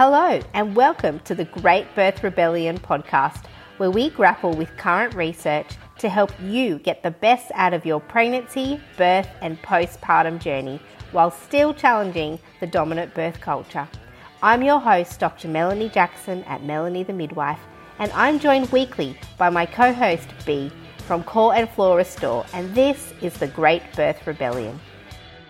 Hello, and welcome to the Great Birth Rebellion podcast, where we grapple with current research to help you get the best out of your pregnancy, birth, and postpartum journey while still challenging the dominant birth culture. I'm your host, Dr. Melanie Jackson at Melanie the Midwife, and I'm joined weekly by my co host, B, from Core and Floor Restore, and this is the Great Birth Rebellion.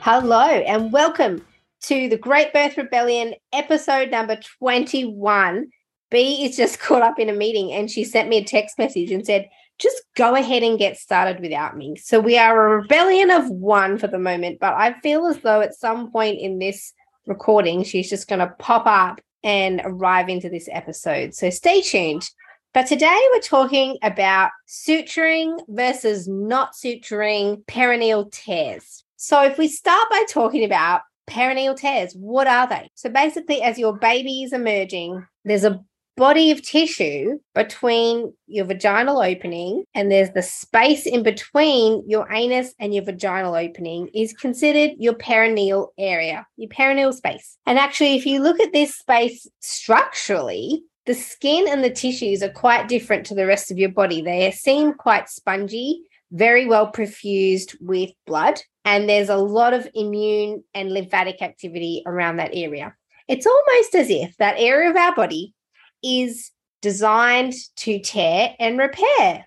Hello, and welcome to the Great Birth Rebellion, episode number 21. B is just caught up in a meeting and she sent me a text message and said, just go ahead and get started without me. So we are a rebellion of one for the moment, but I feel as though at some point in this recording, she's just going to pop up and arrive into this episode. So stay tuned. But today we're talking about suturing versus not suturing perineal tears. So if we start by talking about perineal tears. What are they? So basically, as your baby is emerging, there's a body of tissue between your vaginal opening and there's the space in between your anus and your vaginal opening is considered your perineal area, your perineal space. And actually, if you look at this space structurally, the skin and the tissues are quite different to the rest of your body. They seem quite spongy, very well perfused with blood and there's a lot of immune and lymphatic activity around that area. It's almost as if that area of our body is designed to tear and repair,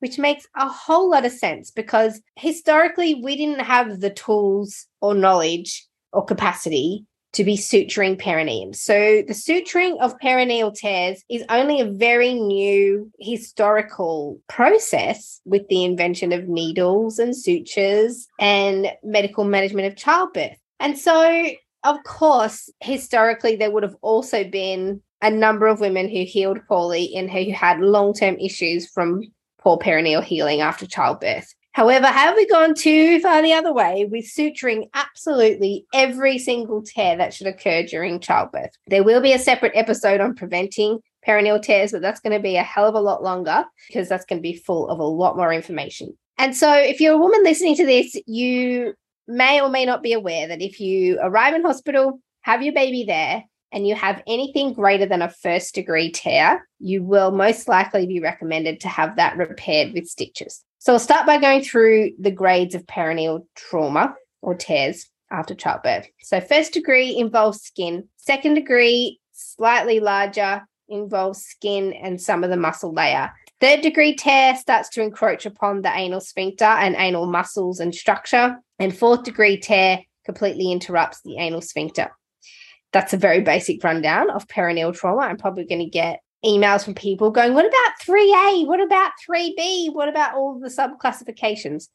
which makes a whole lot of sense because historically we didn't have the tools or knowledge or capacity to be suturing perineum. So the suturing of perineal tears is only a very new historical process with the invention of needles and sutures and medical management of childbirth. And so, of course, historically, there would have also been a number of women who healed poorly and who had long term issues from poor perineal healing after childbirth. However, have we gone too far the other way with suturing absolutely every single tear that should occur during childbirth? There will be a separate episode on preventing perineal tears, but that's going to be a hell of a lot longer because that's going to be full of a lot more information. And so, if you're a woman listening to this, you may or may not be aware that if you arrive in hospital, have your baby there, and you have anything greater than a first degree tear, you will most likely be recommended to have that repaired with stitches. So I'll start by going through the grades of perineal trauma or tears after childbirth. So first degree involves skin, second degree slightly larger involves skin and some of the muscle layer. Third degree tear starts to encroach upon the anal sphincter and anal muscles and structure. And fourth degree tear completely interrupts the anal sphincter. That's a very basic rundown of perineal trauma. I'm probably going to get emails from people going, What about 3A? What about 3B? What about all the sub classifications?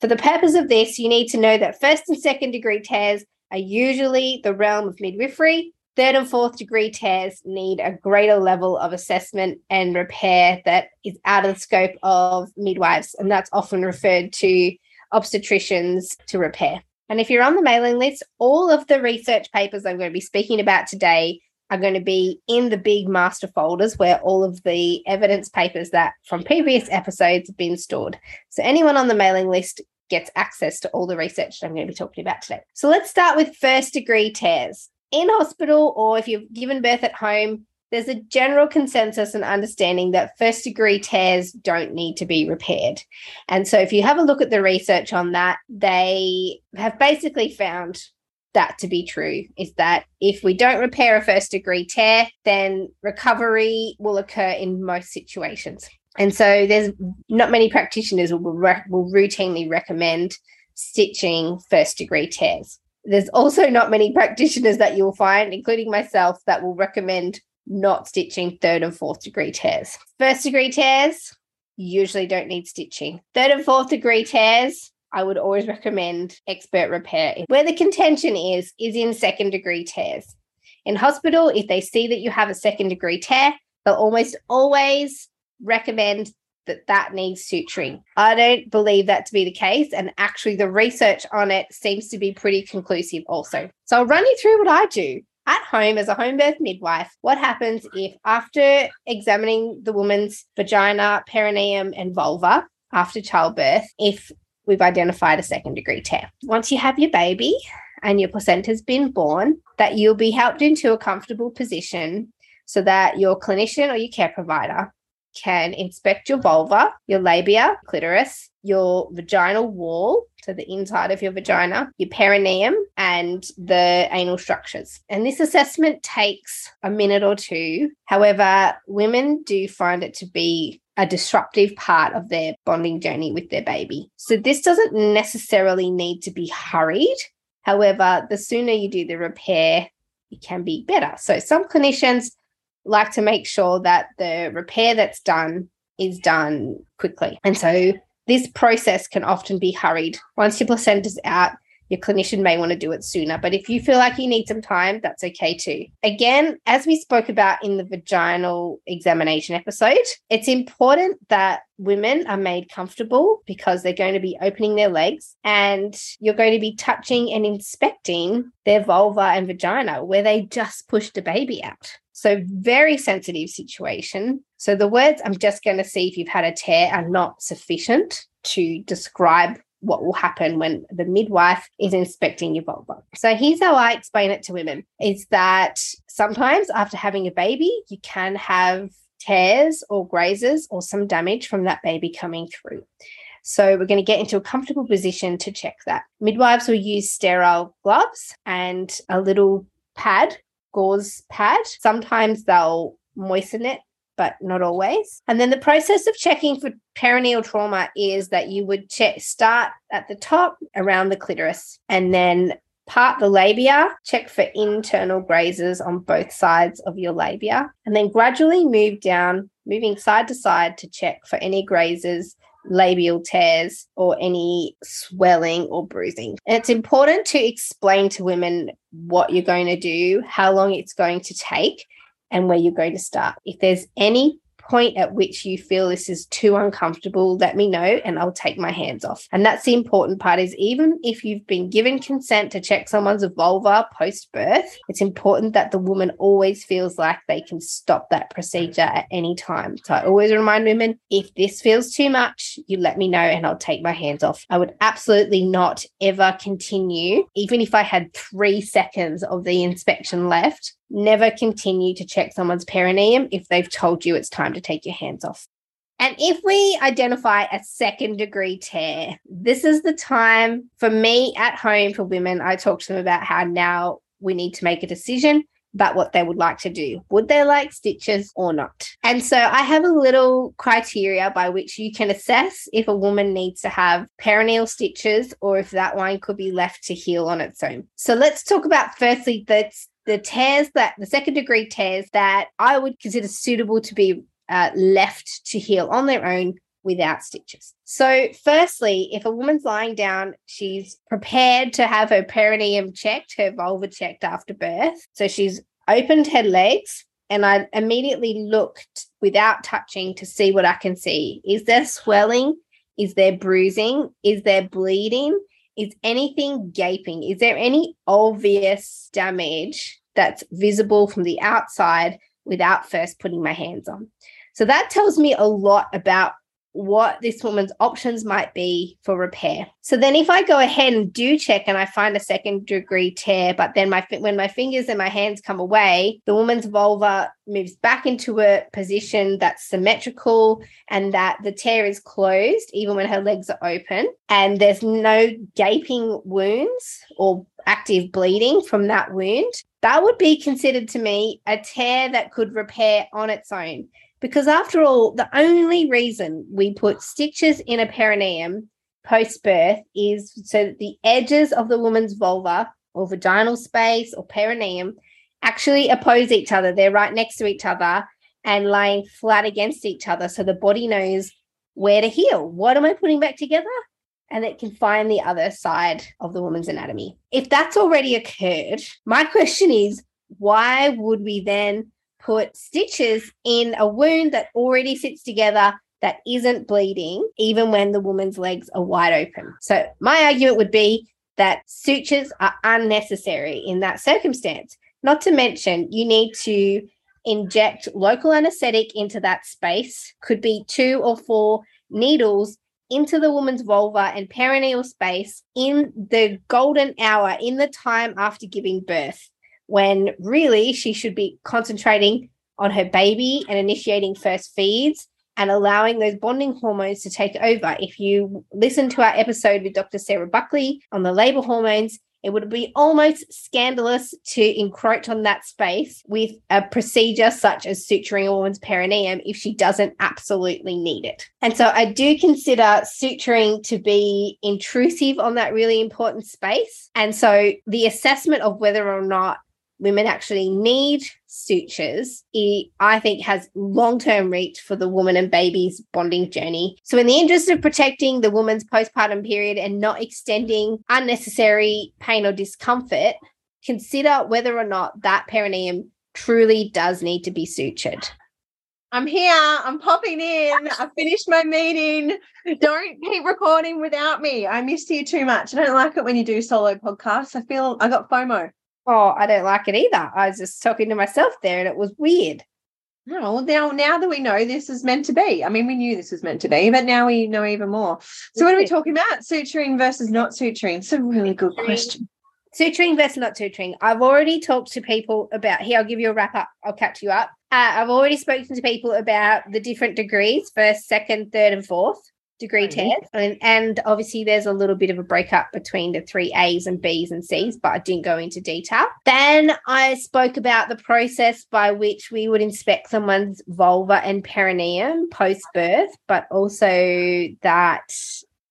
For the purpose of this, you need to know that first and second degree tears are usually the realm of midwifery. Third and fourth degree tears need a greater level of assessment and repair that is out of the scope of midwives, and that's often referred to obstetricians to repair. And if you're on the mailing list, all of the research papers I'm going to be speaking about today are going to be in the big master folders where all of the evidence papers that from previous episodes have been stored. So anyone on the mailing list gets access to all the research that I'm going to be talking about today. So let's start with first degree tears. In hospital or if you've given birth at home, there's a general consensus and understanding that first degree tears don't need to be repaired. And so if you have a look at the research on that, they have basically found that to be true is that if we don't repair a first degree tear, then recovery will occur in most situations. And so there's not many practitioners will, re- will routinely recommend stitching first degree tears. There's also not many practitioners that you'll find, including myself, that will recommend not stitching third and fourth degree tears. First degree tears usually don't need stitching. Third and fourth degree tears I would always recommend expert repair. Where the contention is, is in second degree tears. In hospital, if they see that you have a second degree tear, they'll almost always recommend that that needs suturing. I don't believe that to be the case. And actually, the research on it seems to be pretty conclusive also. So I'll run you through what I do at home as a home birth midwife. What happens if, after examining the woman's vagina, perineum, and vulva, after childbirth, if we've identified a second degree tear. Once you have your baby, and your placenta's been born, that you'll be helped into a comfortable position so that your clinician or your care provider can inspect your vulva, your labia, clitoris, your vaginal wall, so the inside of your vagina, your perineum, and the anal structures. And this assessment takes a minute or two. However, women do find it to be a disruptive part of their bonding journey with their baby. So this doesn't necessarily need to be hurried. However, the sooner you do the repair, it can be better. So some clinicians like to make sure that the repair that's done is done quickly. And so this process can often be hurried. Once your placenta's out, your clinician may want to do it sooner. But if you feel like you need some time, that's okay too. Again, as we spoke about in the vaginal examination episode, it's important that women are made comfortable because they're going to be opening their legs and you're going to be touching and inspecting their vulva and vagina where they just pushed a baby out. So, very sensitive situation. So, the words I'm just going to see if you've had a tear are not sufficient to describe what will happen when the midwife is inspecting your vulva. So here's how I explain it to women is that sometimes after having a baby, you can have tears or grazes or some damage from that baby coming through. So we're going to get into a comfortable position to check that. Midwives will use sterile gloves and a little pad, gauze pad. Sometimes they'll moisten it but not always. And then the process of checking for perineal trauma is that you would check start at the top around the clitoris and then part the labia, check for internal grazes on both sides of your labia, and then gradually move down, moving side to side to check for any grazes labial tears or any swelling or bruising. And it's important to explain to women what you're going to do, how long it's going to take, and where you're going to start. If there's any point at which you feel this is too uncomfortable, let me know and I'll take my hands off. And that's the important part is even if you've been given consent to check someone's vulva post birth, it's important that the woman always feels like they can stop that procedure at any time. So I always remind women if this feels too much, you let me know and I'll take my hands off. I would absolutely not ever continue, even if I had three seconds of the inspection left, never continue to check someone's perineum if they've told you it's time to take your hands off. And if we identify a second degree tear, this is the time for me at home for women. I talk to them about how now we need to make a decision about what they would like to do. Would they like stitches or not? And so I have a little criteria by which you can assess if a woman needs to have perineal stitches or if that one could be left to heal on its own. So let's talk about firstly the the tears that the second degree tears that I would consider suitable to be uh, left to heal on their own without stitches. So, firstly, if a woman's lying down, she's prepared to have her perineum checked, her vulva checked after birth. So, she's opened her legs, and I immediately looked without touching to see what I can see. Is there swelling? Is there bruising? Is there bleeding? Is anything gaping? Is there any obvious damage that's visible from the outside without first putting my hands on? So that tells me a lot about what this woman's options might be for repair. So then if I go ahead and do check and I find a second degree tear, but then my when my fingers and my hands come away, the woman's vulva moves back into a position that's symmetrical and that the tear is closed even when her legs are open and there's no gaping wounds or active bleeding from that wound. That would be considered to me a tear that could repair on its own. Because after all, the only reason we put stitches in a perineum post birth is so that the edges of the woman's vulva or vaginal space or perineum actually oppose each other. They're right next to each other and laying flat against each other. So the body knows where to heal. What am I putting back together? And it can find the other side of the woman's anatomy. If that's already occurred, my question is why would we then put stitches in a wound that already sits together that isn't bleeding, even when the woman's legs are wide open. So, my argument would be that sutures are unnecessary in that circumstance. Not to mention, you need to inject local anesthetic into that space, could be two or four needles into the woman's vulva and perineal space in the golden hour, in the time after giving birth, when really she should be concentrating on her baby and initiating first feeds and allowing those bonding hormones to take over. If you listen to our episode with Dr. Sarah Buckley on the labor hormones, it would be almost scandalous to encroach on that space with a procedure such as suturing a woman's perineum if she doesn't absolutely need it. And so I do consider suturing to be intrusive on that really important space. And so the assessment of whether or not women actually need sutures, it, I think has long term reach for the woman and baby's bonding journey. So, in the interest of protecting the woman's postpartum period and not extending unnecessary pain or discomfort, consider whether or not that perineum truly does need to be sutured. I'm here. I'm popping in. I finished my meeting. Don't keep recording without me. I miss you too much. I don't like it when you do solo podcasts. I feel I got FOMO. Oh, I don't like it either. I was just talking to myself there and it was weird. No, well, now now that we know this is meant to be. I mean, we knew this was meant to be, but now we know even more. So, what are we talking about? Suturing versus not suturing? It's a really good question. Suturing versus not suturing. I've already talked to people about here. I'll give you a wrap up. I'll catch you up. Uh, I've already spoken to people about the different degrees first, second, third, and fourth degree test. And, and obviously, there's a little bit of a breakup between the three A's and B's and C's, but I didn't go into detail. Then I spoke about the process by which we would inspect someone's vulva and perineum post birth, but also that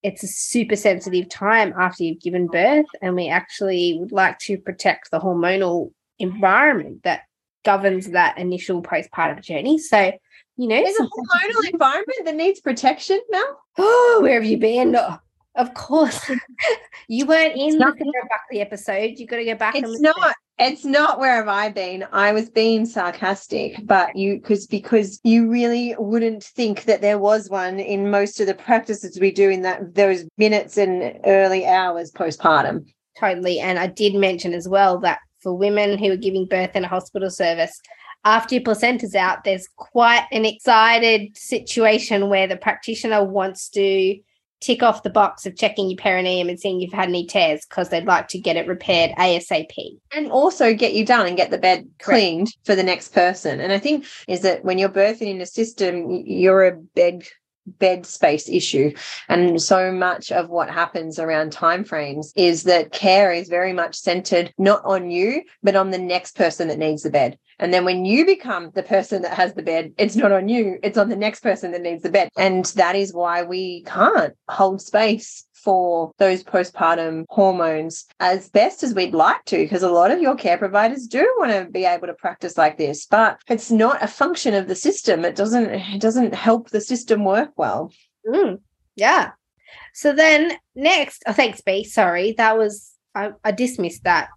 it's a super sensitive time after you've given birth. And we actually would like to protect the hormonal environment that governs that initial postpartum journey. So you know, there's a hormonal environment that needs protection, Mel. Oh, where have you been? Oh, of course, you weren't in the Sarah Buckley episode. you've got to go back. It's not. It's not where have I been. I was being sarcastic, but you because because you really wouldn't think that there was one in most of the practices we do in that those minutes and early hours postpartum. Totally, and I did mention as well that for women who are giving birth in a hospital service, after your placenta's out, there's quite an excited situation where the practitioner wants to tick off the box of checking your perineum and seeing if you've had any tears because they'd like to get it repaired ASAP. And also get you done and get the bed cleaned Correct. for the next person. And I think is that when you're birthing in a system, you're a bed bed space issue and so much of what happens around timeframes is that care is very much centered not on you but on the next person that needs the bed and then when you become the person that has the bed, it's not on you, it's on the next person that needs the bed. And that is why we can't hold space for those postpartum hormones as best as we'd like to, because a lot of your care providers do want to be able to practice like this, but it's not a function of the system. It doesn't it doesn't help the system work well. Mm, yeah. So then next, oh thanks, B. Sorry, that was I, I dismissed that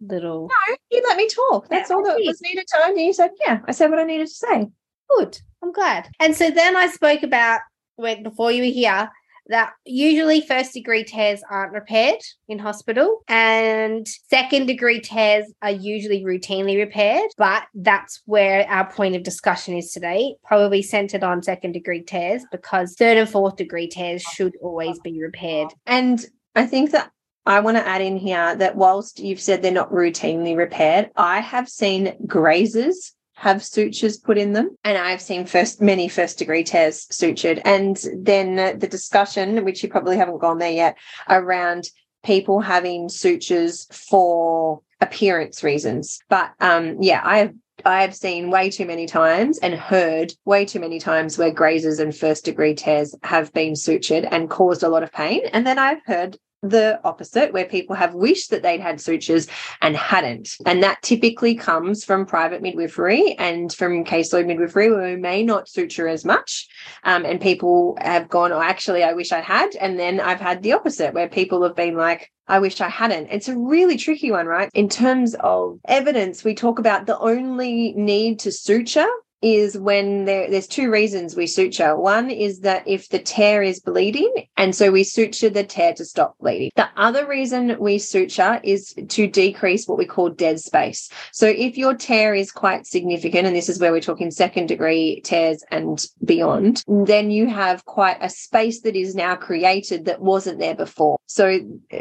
little. No, you let me talk. That's all that was needed time. And you said, yeah, I said what I needed to say. Good. I'm glad. And so then I spoke about when before you were here that usually first degree tears aren't repaired in hospital and second degree tears are usually routinely repaired but that's where our point of discussion is today probably centered on second degree tears because third and fourth degree tears should always be repaired. And i think that I want to add in here that whilst you've said they're not routinely repaired, I have seen grazers have sutures put in them. And I've seen first many first degree tears sutured. And then the discussion which you probably haven't gone there yet around people having sutures for appearance reasons. But um yeah I have I have seen way too many times and heard way too many times where grazers and first degree tears have been sutured and caused a lot of pain. And then I've heard the opposite, where people have wished that they'd had sutures and hadn't. And that typically comes from private midwifery and from caseload midwifery, where we may not suture as much. Um, and people have gone, oh, actually, I wish I had. And then I've had the opposite, where people have been like, I wish I hadn't. It's a really tricky one, right? In terms of evidence, we talk about the only need to suture is when there, there's two reasons we suture. One is that if the tear is bleeding, and so we suture the tear to stop bleeding. The other reason we suture is to decrease what we call dead space. So if your tear is quite significant, and this is where we're talking second degree tears and beyond, then you have quite a space that is now created that wasn't there before. So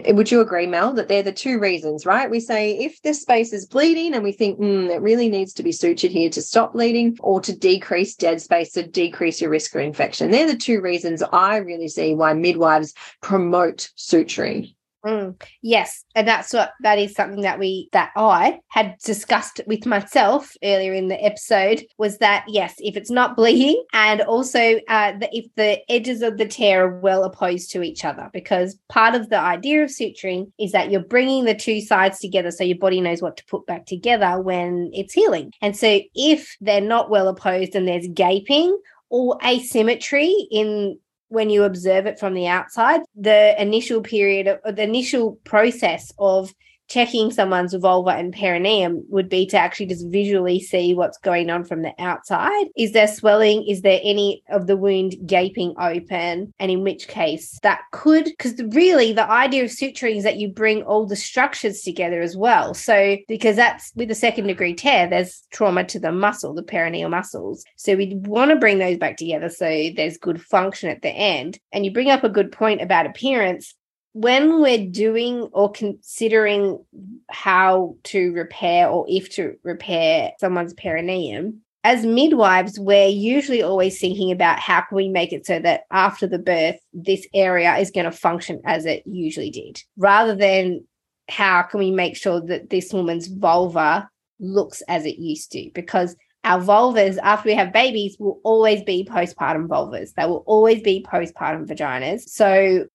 would you agree, Mel, that they're the two reasons, right? We say if this space is bleeding and we think mm, it really needs to be sutured here to stop bleeding or to decrease dead space to decrease your risk of infection. They're the two reasons I really see why midwives promote suturing. Mm, yes, and that's what that is something that we that I had discussed with myself earlier in the episode was that yes, if it's not bleeding, and also uh, the, if the edges of the tear are well opposed to each other, because part of the idea of suturing is that you're bringing the two sides together so your body knows what to put back together when it's healing. And so if they're not well opposed and there's gaping or asymmetry in when you observe it from the outside, the initial period of the initial process of checking someone's vulva and perineum would be to actually just visually see what's going on from the outside. Is there swelling? Is there any of the wound gaping open? And in which case that could, because really the idea of suturing is that you bring all the structures together as well. So, because that's with a second degree tear, there's trauma to the muscle, the perineal muscles. So, we want to bring those back together so there's good function at the end. And you bring up a good point about appearance when we're doing or considering how to repair or if to repair someone's perineum, as midwives, we're usually always thinking about how can we make it so that after the birth, this area is going to function as it usually did, rather than how can we make sure that this woman's vulva looks as it used to? Because our vulvas after we have babies will always be postpartum vulvas. They will always be postpartum vaginas. So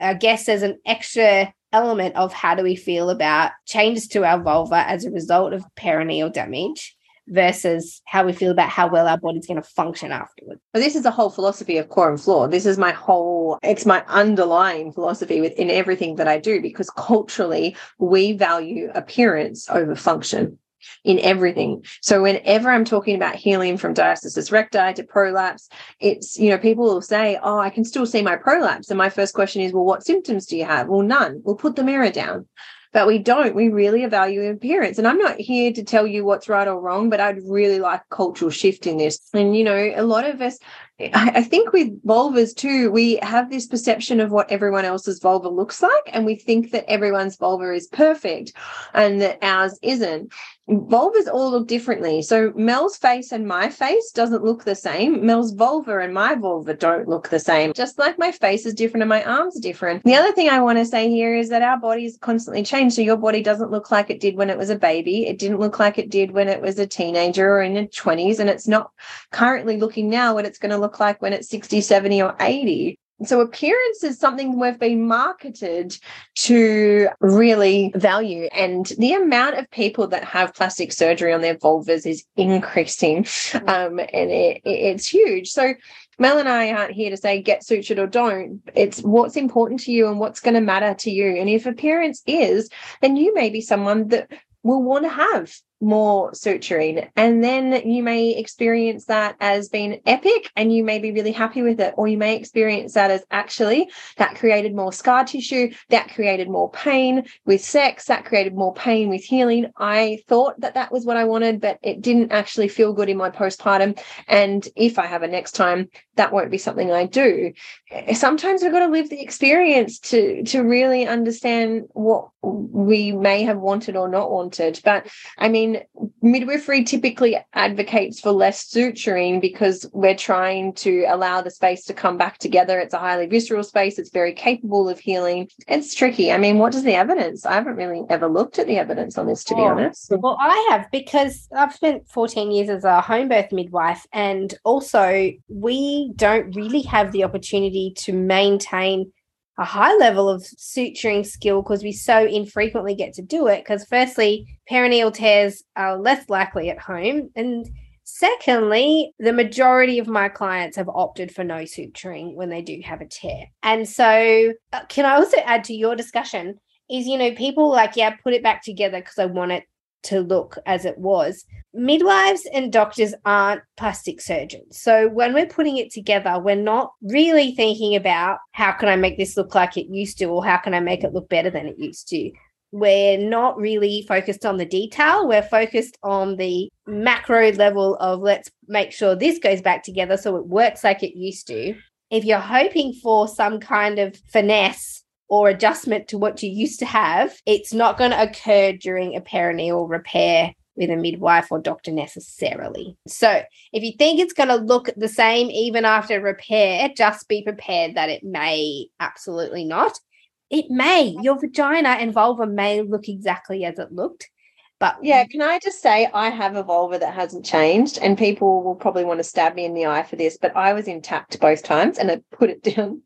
I guess there's an extra element of how do we feel about changes to our vulva as a result of perineal damage versus how we feel about how well our body's going to function afterwards. This is the whole philosophy of core and floor. This is my whole, it's my underlying philosophy within everything that I do because culturally we value appearance over function in everything. So whenever I'm talking about healing from diastasis recti to prolapse, it's, you know, people will say, oh, I can still see my prolapse. And my first question is, well, what symptoms do you have? Well, none. We'll put the mirror down but we don't. We really evaluate appearance. And I'm not here to tell you what's right or wrong, but I'd really like cultural shift in this. And, you know, a lot of us, I think with vulvas too, we have this perception of what everyone else's vulva looks like. And we think that everyone's vulva is perfect and that ours isn't vulvas all look differently. So Mel's face and my face doesn't look the same. Mel's vulva and my vulva don't look the same. Just like my face is different and my arms are different. The other thing I want to say here is that our bodies constantly change. So your body doesn't look like it did when it was a baby. It didn't look like it did when it was a teenager or in the 20s. And it's not currently looking now what it's going to look like when it's 60, 70, or 80. So appearance is something we've been marketed to really value. And the amount of people that have plastic surgery on their vulvas is increasing. Mm. Um, and it, it's huge. So Mel and I aren't here to say get sutured or don't. It's what's important to you and what's going to matter to you. And if appearance is, then you may be someone that will want to have more suturing. And then you may experience that as being epic and you may be really happy with it. Or you may experience that as actually that created more scar tissue, that created more pain with sex, that created more pain with healing. I thought that that was what I wanted, but it didn't actually feel good in my postpartum. And if I have a next time, that won't be something I do. Eh, sometimes we've got to live the experience to, to really understand what we may have wanted or not wanted. But I mean, midwifery typically advocates for less suturing because we're trying to allow the space to come back together. It's a highly visceral space, it's very capable of healing. It's tricky. I mean, what does the evidence? I haven't really ever looked at the evidence on this, to be oh, honest. Well, I have because I've spent 14 years as a home birth midwife, and also we don't really have the opportunity to maintain a high level of suturing skill because we so infrequently get to do it. Because, firstly, perineal tears are less likely at home. And secondly, the majority of my clients have opted for no suturing when they do have a tear. And so, uh, can I also add to your discussion? Is, you know, people like, yeah, put it back together because I want it to look as it was. Midwives and doctors aren't plastic surgeons. So when we're putting it together, we're not really thinking about how can I make this look like it used to or how can I make it look better than it used to. We're not really focused on the detail. We're focused on the macro level of let's make sure this goes back together so it works like it used to. If you're hoping for some kind of finesse or adjustment to what you used to have, it's not going to occur during a perineal repair with a midwife or doctor necessarily. So, if you think it's going to look the same even after repair, just be prepared that it may absolutely not. It may. Your vagina and vulva may look exactly as it looked. But yeah, can I just say I have a vulva that hasn't changed, and people will probably want to stab me in the eye for this, but I was intact both times, and I put it down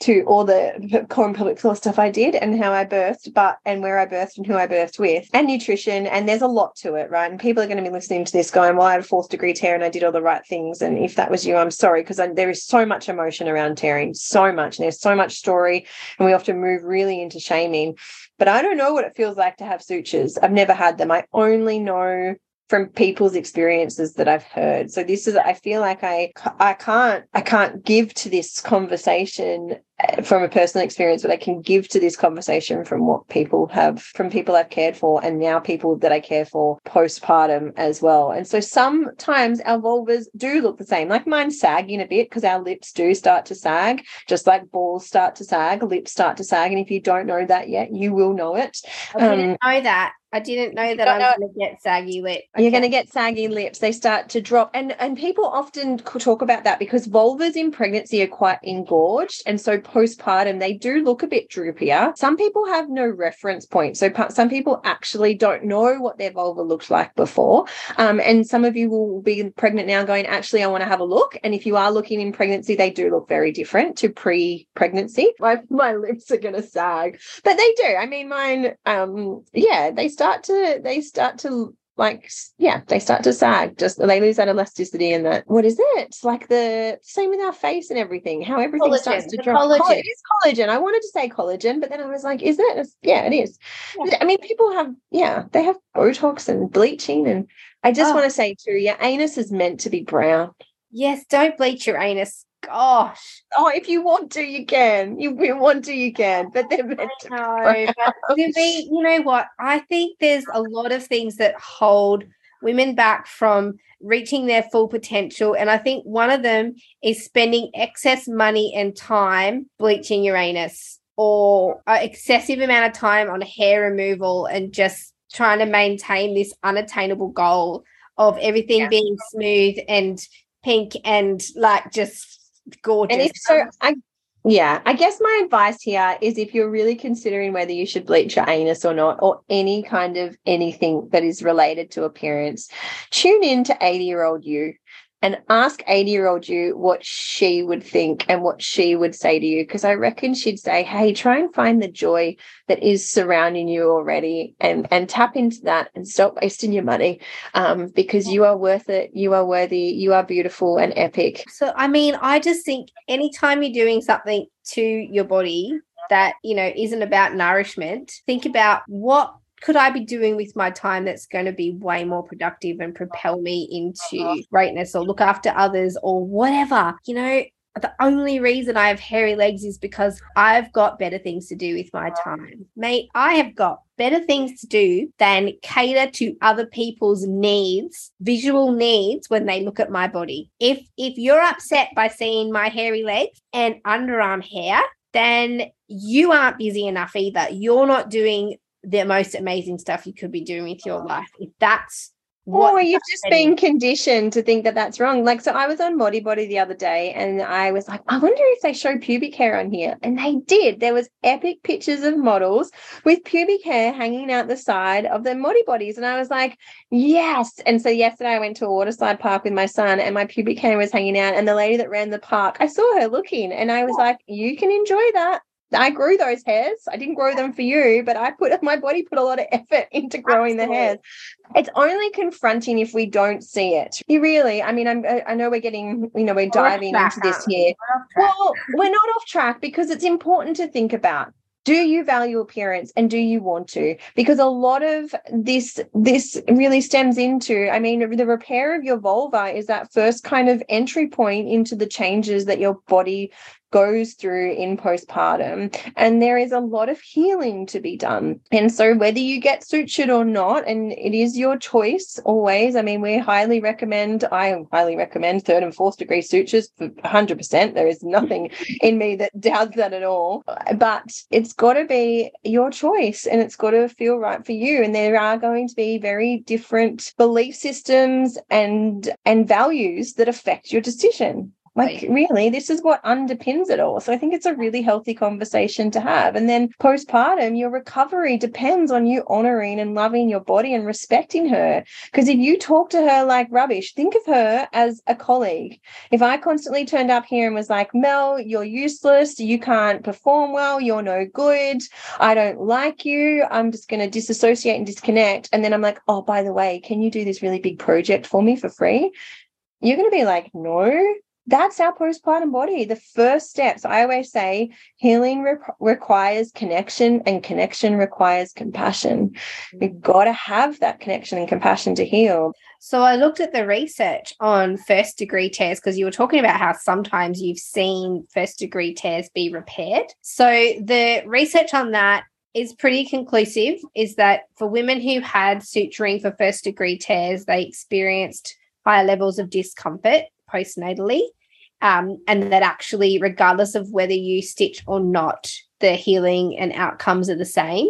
to all the common public floor stuff I did and how I birthed, but and where I birthed and who I birthed with, and nutrition, and there's a lot to it, right? And people are going to be listening to this going, "Well, I had a fourth degree tear and I did all the right things," and if that was you, I'm sorry because there is so much emotion around tearing, so much, and there's so much story, and we often move really into shaming. But I don't know what it feels like to have sutures. I've never had them. I only know from people's experiences that I've heard. So this is I feel like I I can't I can't give to this conversation from a personal experience, but I can give to this conversation from what people have, from people I've cared for, and now people that I care for postpartum as well. And so sometimes our vulvas do look the same, like mine sagging a bit because our lips do start to sag, just like balls start to sag, lips start to sag. And if you don't know that yet, you will know it. I didn't um, know that. I didn't know that I'm going to get saggy lips. Okay. You're going to get saggy lips. They start to drop, and and people often talk about that because vulvas in pregnancy are quite engorged, and so postpartum they do look a bit droopier. Some people have no reference point, so some people actually don't know what their vulva looked like before. Um, and some of you will be pregnant now, going, actually, I want to have a look. And if you are looking in pregnancy, they do look very different to pre-pregnancy. My my lips are going to sag, but they do. I mean, mine, um, yeah, they start start to they start to like yeah they start to sag just they lose that elasticity and that what is it? Like the same with our face and everything how everything collagen, starts to drop. Collagen. Oh, it is collagen. I wanted to say collagen but then i was like is it? It's, yeah it is. Yeah. i mean people have yeah they have botox and bleaching and i just oh. want to say too your anus is meant to be brown. Yes don't bleach your anus gosh. Oh, if you want to, you can. You, you want to, you can. But they're meant to but me, you know what? I think there's a lot of things that hold women back from reaching their full potential. And I think one of them is spending excess money and time bleaching Uranus or an excessive amount of time on hair removal and just trying to maintain this unattainable goal of everything yeah. being smooth and pink and like just gorgeous. And if so, I yeah, I guess my advice here is if you're really considering whether you should bleach your anus or not, or any kind of anything that is related to appearance, tune in to 80 year old you and ask 80 year old you what she would think and what she would say to you. Because I reckon she'd say, Hey, try and find the joy that is surrounding you already and, and tap into that and stop wasting your money um, because you are worth it. You are worthy. You are beautiful and epic. So, I mean, I just think anytime you're doing something to your body, that you know isn't about nourishment think about what could I be doing with my time that's going to be way more productive and propel me into uh-huh. greatness or look after others or whatever? You know, the only reason I have hairy legs is because I've got better things to do with my uh-huh. time. Mate, I have got better things to do than cater to other people's needs, visual needs when they look at my body. If if you're upset by seeing my hairy legs and underarm hair, then you aren't busy enough either. You're not doing the most amazing stuff you could be doing with your life. If that's what or you've just been conditioned to think that that's wrong. Like, so I was on body Modibodi the other day and I was like, I wonder if they show pubic hair on here. And they did. There was epic pictures of models with pubic hair hanging out the side of their body Modibodis. And I was like, yes. And so yesterday I went to a waterside park with my son and my pubic hair was hanging out. And the lady that ran the park, I saw her looking and I was like, you can enjoy that. I grew those hairs. I didn't grow them for you, but I put my body put a lot of effort into growing Absolutely. the hairs. It's only confronting if we don't see it. You really, I mean, I'm, I know we're getting, you know, we're diving into this here. We're well, we're not off track because it's important to think about do you value appearance and do you want to because a lot of this this really stems into i mean the repair of your vulva is that first kind of entry point into the changes that your body goes through in postpartum. And there is a lot of healing to be done. And so, whether you get sutured or not, and it is your choice always. I mean, we highly recommend, I highly recommend third and fourth degree sutures for 100%. There is mm-hmm. nothing in me that doubts that at all. But it's got to be your choice and it's got to feel right for you. And there are going to be very different belief systems and and values that affect your decision. Like, really, this is what underpins it all. So I think it's a really healthy conversation to have. And then postpartum, your recovery depends on you honoring and loving your body and respecting her. Because if you talk to her like rubbish, think of her as a colleague. If I constantly turned up here and was like, Mel, you're useless, you can't perform well, you're no good, I don't like you, I'm just going to disassociate and disconnect. And then I'm like, oh, by the way, can you do this really big project for me for free? You're going to be like, no, that's our postpartum body. The first steps, I always say, healing re- requires connection and connection requires compassion. You've got to have that connection and compassion to heal. So I looked at the research on first degree tears because you were talking about how sometimes you've seen first degree tears be repaired. So the research on that is pretty conclusive is that for women who had suturing for first degree tears, they experienced higher levels of discomfort postnatally. Um, and that actually, regardless of whether you stitch or not, the healing and outcomes are the same.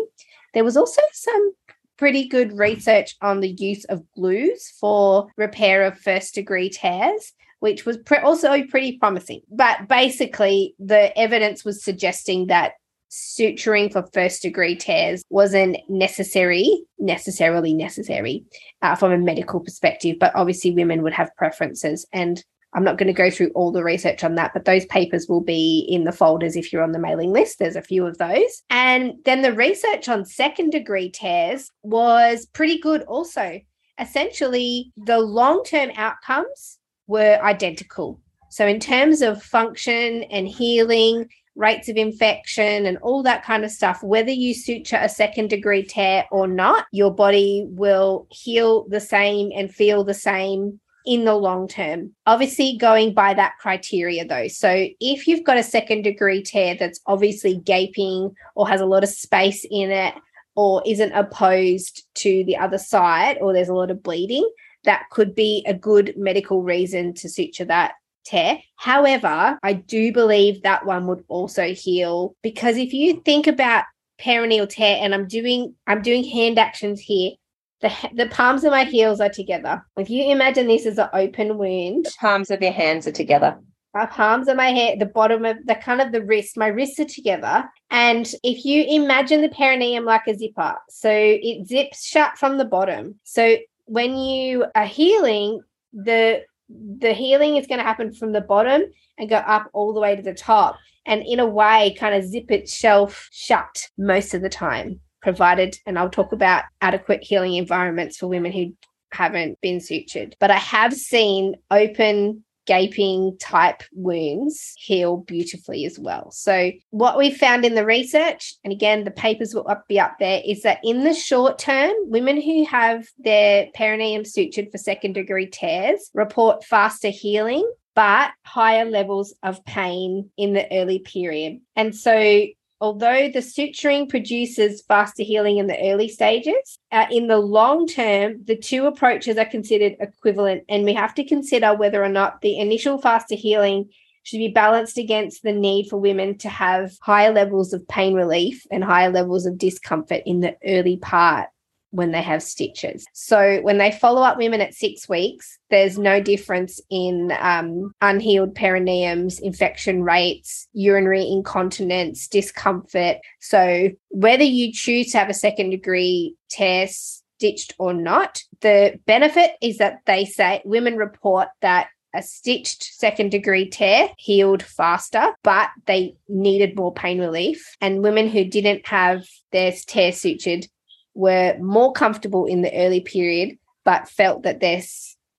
There was also some pretty good research on the use of glues for repair of first degree tears, which was pre- also pretty promising. But basically, the evidence was suggesting that suturing for first degree tears wasn't necessary, necessarily necessary uh, from a medical perspective, but obviously women would have preferences. And I'm not going to go through all the research on that, but those papers will be in the folders if you're on the mailing list. There's a few of those. And then the research on second degree tears was pretty good also. Essentially, the long term outcomes were identical. So, in terms of function and healing, rates of infection and all that kind of stuff, whether you suture a second degree tear or not, your body will heal the same and feel the same in the long term. Obviously, going by that criteria though. So, if you've got a second degree tear that's obviously gaping or has a lot of space in it or isn't opposed to the other side or there's a lot of bleeding, that could be a good medical reason to suture that tear. However, I do believe that one would also heal because if you think about perineal tear and I'm doing I'm doing hand actions here the, the palms of my heels are together. If you imagine this as an open wound, the palms of your hands are together. My palms of my head, the bottom of the kind of the wrist, my wrists are together. And if you imagine the perineum like a zipper, so it zips shut from the bottom. So when you are healing, the the healing is going to happen from the bottom and go up all the way to the top and in a way kind of zip itself shut most of the time provided, and I'll talk about adequate healing environments for women who haven't been sutured. But I have seen open gaping type wounds heal beautifully as well. So, what we found in the research, and again, the papers will be up there, is that in the short term, women who have their perineum sutured for second degree tears report faster healing. But higher levels of pain in the early period. And so although the suturing produces faster healing in the early stages, uh, in the long term, the two approaches are considered equivalent, and we have to consider whether or not the initial faster healing should be balanced against the need for women to have higher levels of pain relief and higher levels of discomfort in the early part when they have stitches. So when they follow up women at six weeks, there's no difference in um, unhealed perineums, infection rates, urinary incontinence, discomfort. So whether you choose to have a second degree test stitched or not, the benefit is that they say women report that a stitched second degree tear healed faster, but they needed more pain relief. And women who didn't have their tear sutured were more comfortable in the early period, but felt that their,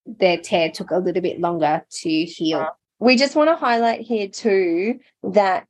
their tear took a little bit longer to heal. We just want to highlight here too that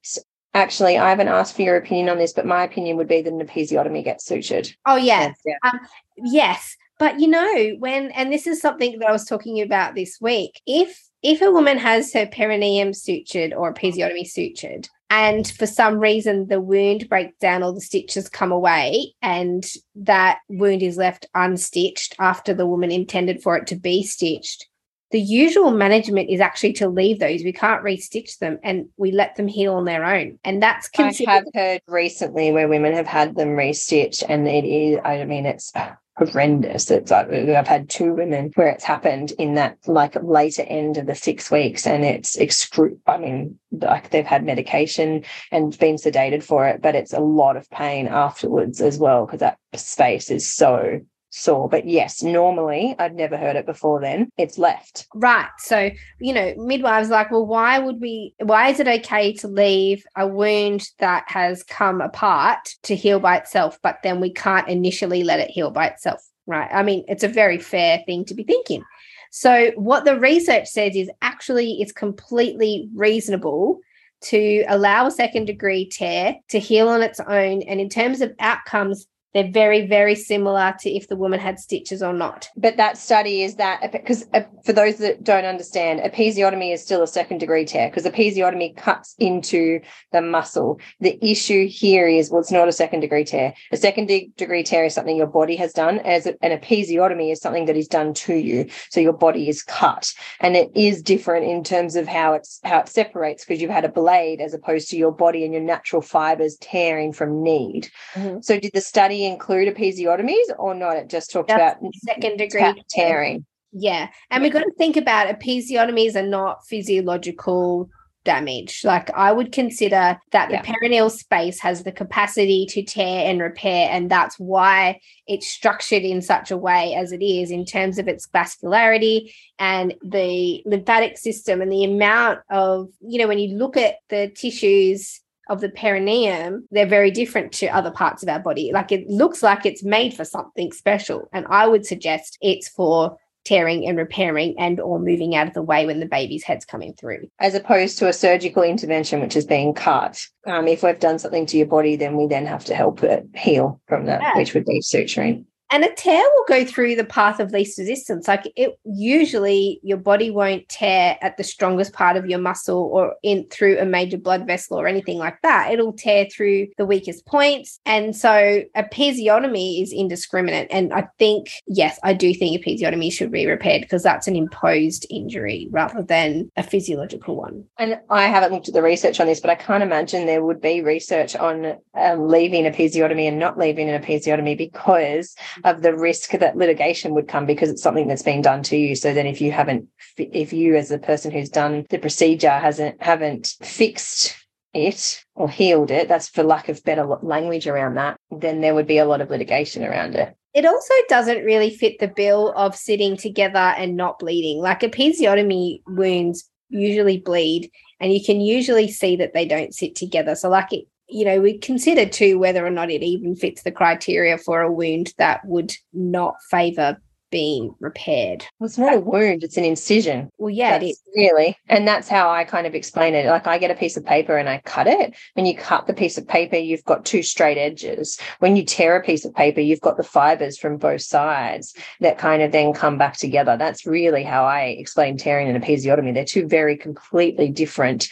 actually, I haven't asked for your opinion on this, but my opinion would be that an episiotomy gets sutured. Oh, yeah. yeah. Um, yes. But you know, when, and this is something that I was talking about this week, if if a woman has her perineum sutured or episiotomy sutured, and for some reason the wound breaks down, all the stitches come away, and that wound is left unstitched after the woman intended for it to be stitched, the usual management is actually to leave those. We can't restitch them and we let them heal on their own. And that's considered- I have heard recently where women have had them restitched and it is, I mean, it's horrendous. It's like I've had two women where it's happened in that like later end of the six weeks, and it's excru. I mean, like they've had medication and been sedated for it, but it's a lot of pain afterwards as well because that space is so sore. But yes, normally I'd never heard it before then. It's left. Right. So, you know, midwives like, well, why would we, why is it okay to leave a wound that has come apart to heal by itself, but then we can't initially let it heal by itself? Right. I mean, it's a very fair thing to be thinking. So, what the research says is actually it's completely reasonable to allow a second degree tear to heal on its own. And in terms of outcomes, they're very, very similar to if the woman had stitches or not. But that study is that because uh, for those that don't understand, episiotomy is still a second degree tear because episiotomy cuts into the muscle. The issue here is, well, it's not a second degree tear. A second degree tear is something your body has done, as an episiotomy is something that is done to you. So your body is cut, and it is different in terms of how it's how it separates because you've had a blade as opposed to your body and your natural fibers tearing from need. Mm-hmm. So did the study include episiotomies or not? It just talked That's about second degree tearing. Yeah. And we've got to think about episiotomies are not physiological damage. Like I would consider that the yeah. perineal space has the capacity to tear and repair, and that's why it's structured in such a way as it is in terms of its vascularity and the lymphatic system and the amount of, you know, when you look at the tissues of the perineum, they're very different to other parts of our body. Like it looks like it's made for something special. And I would suggest it's for tearing and repairing and or moving out of the way when the baby's head's coming through as opposed to a surgical intervention which is being cut um, if we've done something to your body then we then have to help it heal from that yeah. which would be suturing and a tear will go through the path of least resistance. Like it usually your body won't tear at the strongest part of your muscle or in through a major blood vessel or anything like that. It'll tear through the weakest points. And so episiotomy is indiscriminate. And I think, yes, I do think episiotomy should be repaired because that's an imposed injury rather than a physiological one. And I haven't looked at the research on this, but I can't imagine there would be research on um, leaving episiotomy and not leaving an episiotomy because of the risk that litigation would come because it's something that's been done to you. So then if you haven't, if you as the person who's done the procedure hasn't, haven't fixed it or healed it, that's for lack of better language around that, then there would be a lot of litigation around it. It also doesn't really fit the bill of sitting together and not bleeding. Like episiotomy wounds usually bleed, and you can usually see that they don't sit together. So, like it, you know, we consider too whether or not it even fits the criteria for a wound that would not favour being repaired. Well, it's not a wound, it's an incision. Well, yeah, that's Really. And that's how I kind of explain it. Like I get a piece of paper and I cut it. When you cut the piece of paper, you've got two straight edges. When you tear a piece of paper, you've got the fibers from both sides that kind of then come back together. That's really how I explain tearing and episiotomy. They're two very completely different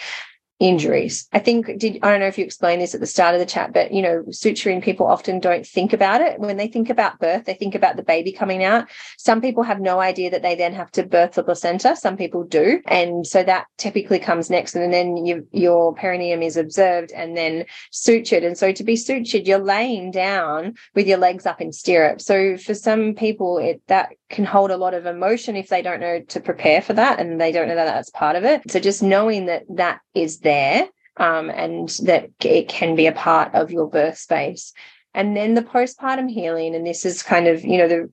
injuries. I think did I don't know if you explained this at the start of the chat, but you know, suturing people often don't think about it. When they think about birth, they think about the baby coming out. Some people have no idea that they then have to birth the placenta. Some people do. And so that typically comes next. And then you, your perineum is observed and then sutured. And so to be sutured, you're laying down with your legs up in stirrups. So for some people, it that can hold a lot of emotion if they don't know to prepare for that and they don't know that that's part of it. So just knowing that that is there there um, and that it can be a part of your birth space. And then the postpartum healing, and this is kind of, you know, the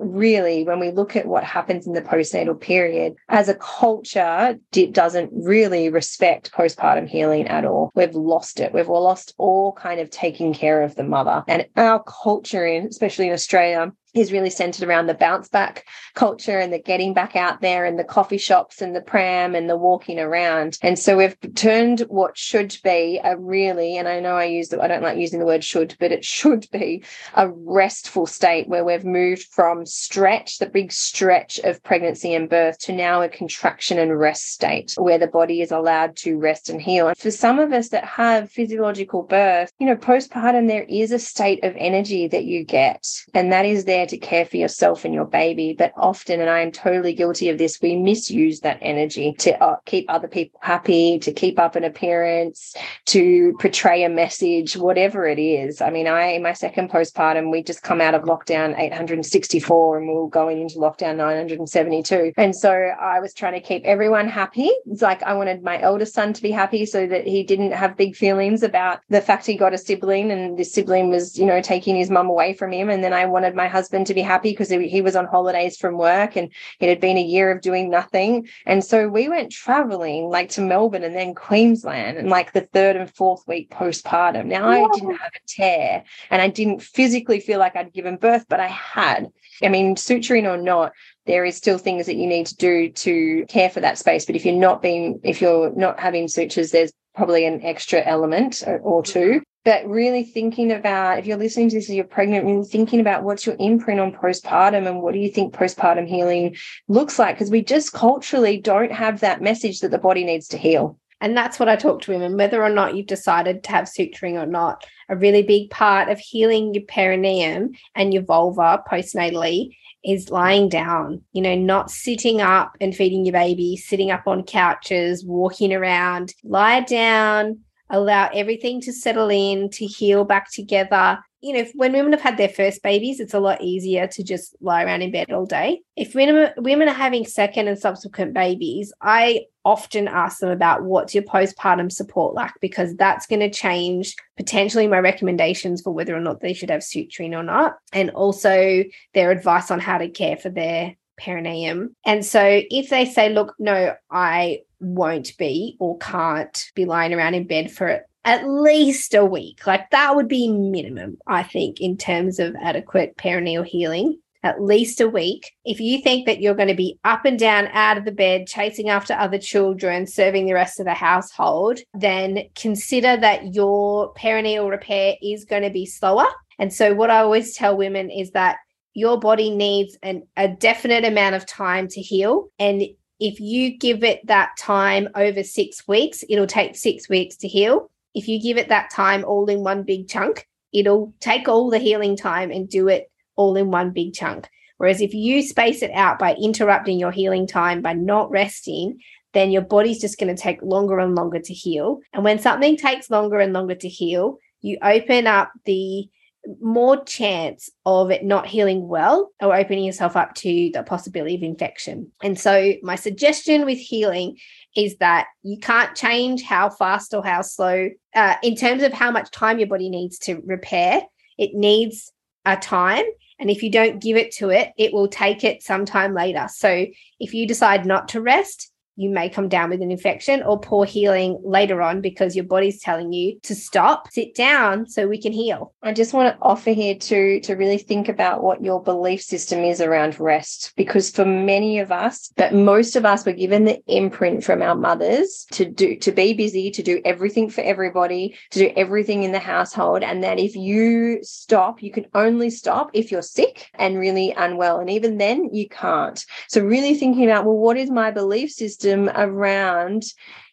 really when we look at what happens in the postnatal period as a culture it doesn't really respect postpartum healing at all. We've lost it. We've lost all kind of taking care of the mother. And our culture in especially in australia is really centered around the bounce back culture and the getting back out there and the coffee shops and the pram and the walking around. And so we've turned what should be a really, and I know I use the, I don't like using the word should, but it should be a restful state where we've moved from stretch, the big stretch of pregnancy and birth to now a contraction and rest state where the body is allowed to rest and heal. And for some of us that have physiological birth, you know, postpartum, there is a state of energy that you get and that is there there to care for yourself and your baby. But often, and I am totally guilty of this, we misuse that energy to uh, keep other people happy, to keep up an appearance, to portray a message, whatever it is. I mean, I, in my second postpartum, we just come out of lockdown 864 and we are going into lockdown 972. And so I was trying to keep everyone happy. It's like I wanted my eldest son to be happy so that he didn't have big feelings about the fact he got a sibling and this sibling was, you know, taking his mum away from him. And then I wanted my husband husband to be happy because he was on holidays from work and it had been a year of doing nothing. And so we went traveling like to Melbourne and then Queensland and like the third and fourth week postpartum. Now I didn't have a tear and I didn't physically feel like I'd given birth, but I had. I mean, suturing or not, there is still things that you need to do to care for that space. But if you're not being, if you're not having sutures, there's probably an extra element or two mm-hmm. but really thinking about if you're listening to this and you're pregnant, really thinking about what's your imprint on postpartum and what do you think postpartum healing looks like? Because we just culturally don't have that message that the body needs to heal. And that's what I talk to women, whether or not you've decided to have suturing or not. A really big part of healing your perineum and your vulva postnatally is lying down, you know, not sitting up and feeding your baby, sitting up on couches, walking around. Lie down, allow everything to settle in, to heal back together. You know, when women have had their first babies, it's a lot easier to just lie around in bed all day. If women, women are having second and subsequent babies, I often ask them about what's your postpartum support like because that's going to change potentially my recommendations for whether or not they should have suturing or not, and also their advice on how to care for their perineum. And so if they say, look, no, I won't be or can't be lying around in bed for at least a week. Like that would be minimum, I think, in terms of adequate perineal healing. At least a week. If you think that you're going to be up and down out of the bed, chasing after other children, serving the rest of the household, then consider that your perineal repair is going to be slower. And so, what I always tell women is that your body needs an, a definite amount of time to heal. And if you give it that time over six weeks, it'll take six weeks to heal. If you give it that time all in one big chunk, it'll take all the healing time and do it all in one big chunk. Whereas if you space it out by interrupting your healing time, by not resting, then your body's just going to take longer and longer to heal. And when something takes longer and longer to heal, you open up the more chance of it not healing well or opening yourself up to the possibility of infection. And so, my suggestion with healing is that you can't change how fast or how slow, uh, in terms of how much time your body needs to repair. It needs a time. And if you don't give it to it, it will take it sometime later. So, if you decide not to rest, you may come down with an infection or poor healing later on because your body's telling you to stop, sit down so we can heal. I just want to offer here to to really think about what your belief system is around rest because for many of us, but most of us were given the imprint from our mothers to do to be busy, to do everything for everybody, to do everything in the household and that if you stop, you can only stop if you're sick and really unwell and even then you can't. So really thinking about well what is my belief system wisdom around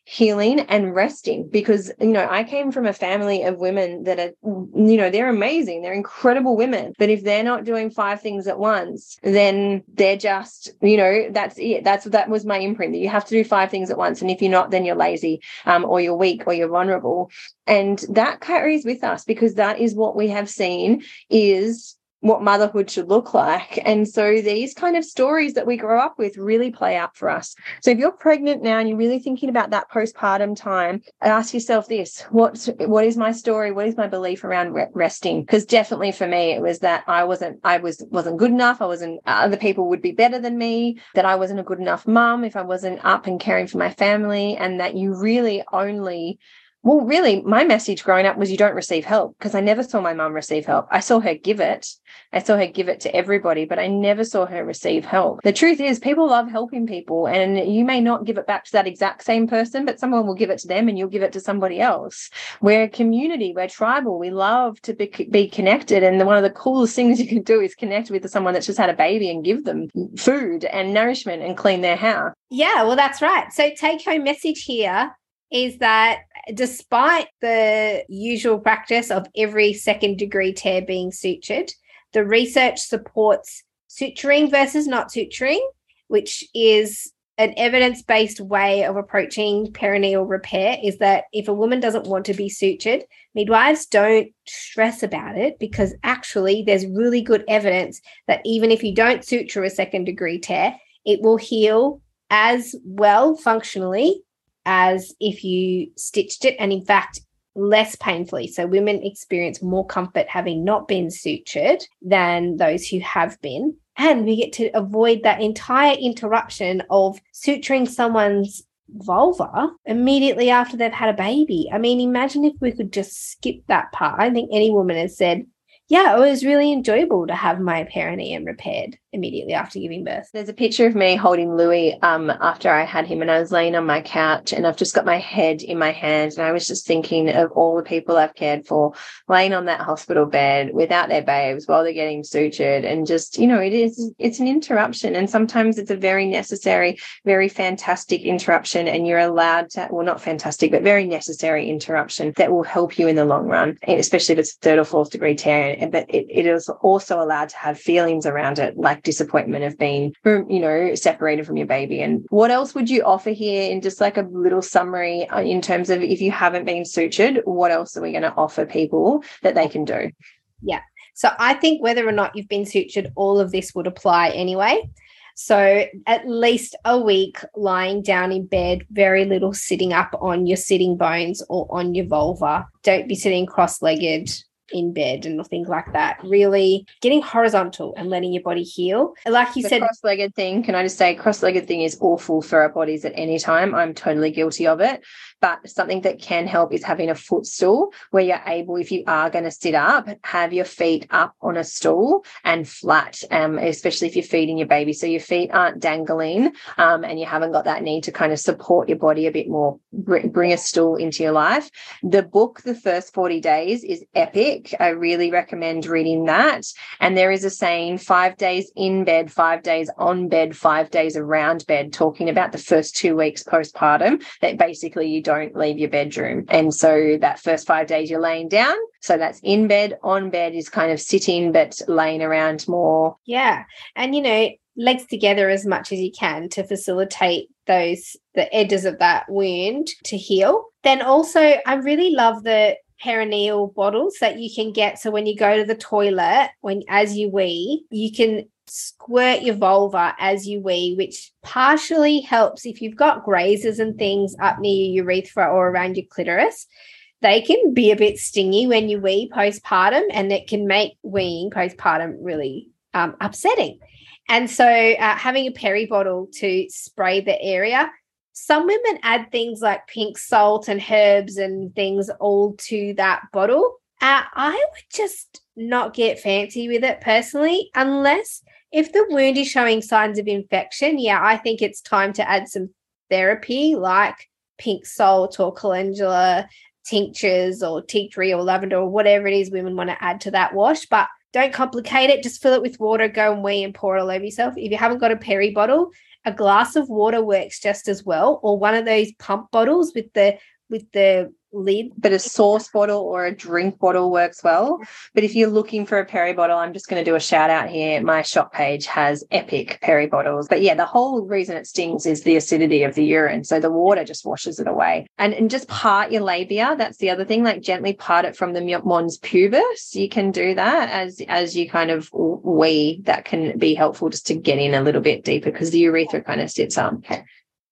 healing and resting because you know I came from a family of women that are you know they're amazing. They're incredible women. But if they're not doing five things at once then they're just you know that's it. That's that was my imprint that you have to do five things at once. And if you're not then you're lazy um, or you're weak or you're vulnerable. And that carries with us because that is what we have seen is what motherhood should look like. And so these kind of stories that we grow up with really play out for us. So if you're pregnant now and you're really thinking about that postpartum time, ask yourself this, what what is my story? What is my belief around resting? Because definitely for me it was that I wasn't I was wasn't good enough. I wasn't other people would be better than me, that I wasn't a good enough mum if I wasn't up and caring for my family and that you really only well, really, my message growing up was you don't receive help because I never saw my mum receive help. I saw her give it. I saw her give it to everybody, but I never saw her receive help. The truth is, people love helping people, and you may not give it back to that exact same person, but someone will give it to them and you'll give it to somebody else. We're a community, we're tribal, we love to be, be connected. And one of the coolest things you can do is connect with someone that's just had a baby and give them food and nourishment and clean their house. Yeah, well, that's right. So, take home message here is that despite the usual practice of every second degree tear being sutured, the research supports suturing versus not suturing, which is an evidence based way of approaching perineal repair is that if a woman doesn't want to be sutured, midwives don't stress about it because actually there's really good evidence that even if you don't suture a second degree tear, it will heal as well functionally as if you stitched it. And in fact, less painfully. So women experience more comfort having not been sutured than those who have been. And we get to avoid that entire interruption of suturing someone's vulva immediately after they've had a baby. I mean, imagine if we could just skip that part. I think any woman has said, yeah, it was really enjoyable to have my perineum repaired immediately after giving birth. There's a picture of me holding Louis um, after I had him, and I was laying on my couch, and I've just got my head in my hands, and I was just thinking of all the people I've cared for, laying on that hospital bed without their babes while they're getting sutured, and just you know, it is it's an interruption, and sometimes it's a very necessary, very fantastic interruption, and you're allowed to well, not fantastic, but very necessary interruption that will help you in the long run, especially if it's third or fourth degree tear but it, it is also allowed to have feelings around it, like disappointment of being, you know, separated from your baby. And what else would you offer here in just like a little summary uh, in terms of if you haven't been sutured, what else are we going to offer people that they can do? Yeah. So I think whether or not you've been sutured, all of this would apply anyway. So at least a week lying down in bed, very little sitting up on your sitting bones or on your vulva. Don't be sitting cross legged in bed and things like that. Really getting horizontal and letting your body heal. Like you the said, cross-legged thing. Can I just say, cross-legged thing is awful for our bodies at any time. I'm totally guilty of it. But something that can help is having a footstool where you're able, if you are going to sit up, have your feet up on a stool and flat, um, especially if you're feeding your baby. So your feet aren't dangling um, and you haven't got that need to kind of support your body a bit more. Bring a stool into your life. The book, The First 40 Days, is epic. I really recommend reading that. And there is a saying five days in bed, five days on bed, five days around bed, talking about the first two weeks postpartum that basically you don't leave your bedroom. And so that first five days you're laying down. So that's in bed, on bed is kind of sitting, but laying around more. Yeah. And, you know, legs together as much as you can to facilitate those, the edges of that wound to heal. Then also, I really love the perineal bottles that you can get. So when you go to the toilet, when as you wee, you can squirt your vulva as you wee, which partially helps if you've got grazes and things up near your urethra or around your clitoris. They can be a bit stingy when you wee postpartum, and it can make weeing postpartum really um, upsetting. And so, uh, having a peri bottle to spray the area. Some women add things like pink salt and herbs and things all to that bottle. Uh, I would just not get fancy with it personally, unless if the wound is showing signs of infection, yeah, I think it's time to add some therapy like pink salt or calendula tinctures or tea tree or lavender or whatever it is women want to add to that wash. But don't complicate it. Just fill it with water, go and wee and pour it all over yourself. If you haven't got a peri bottle, a glass of water works just as well, or one of those pump bottles with the with the lid. But a sauce bottle or a drink bottle works well. But if you're looking for a peri bottle, I'm just going to do a shout out here. My shop page has epic peri bottles. But yeah, the whole reason it stings is the acidity of the urine. So the water just washes it away. And, and just part your labia. That's the other thing, like gently part it from the mons pubis. You can do that as, as you kind of wee. That can be helpful just to get in a little bit deeper because the urethra kind of sits up.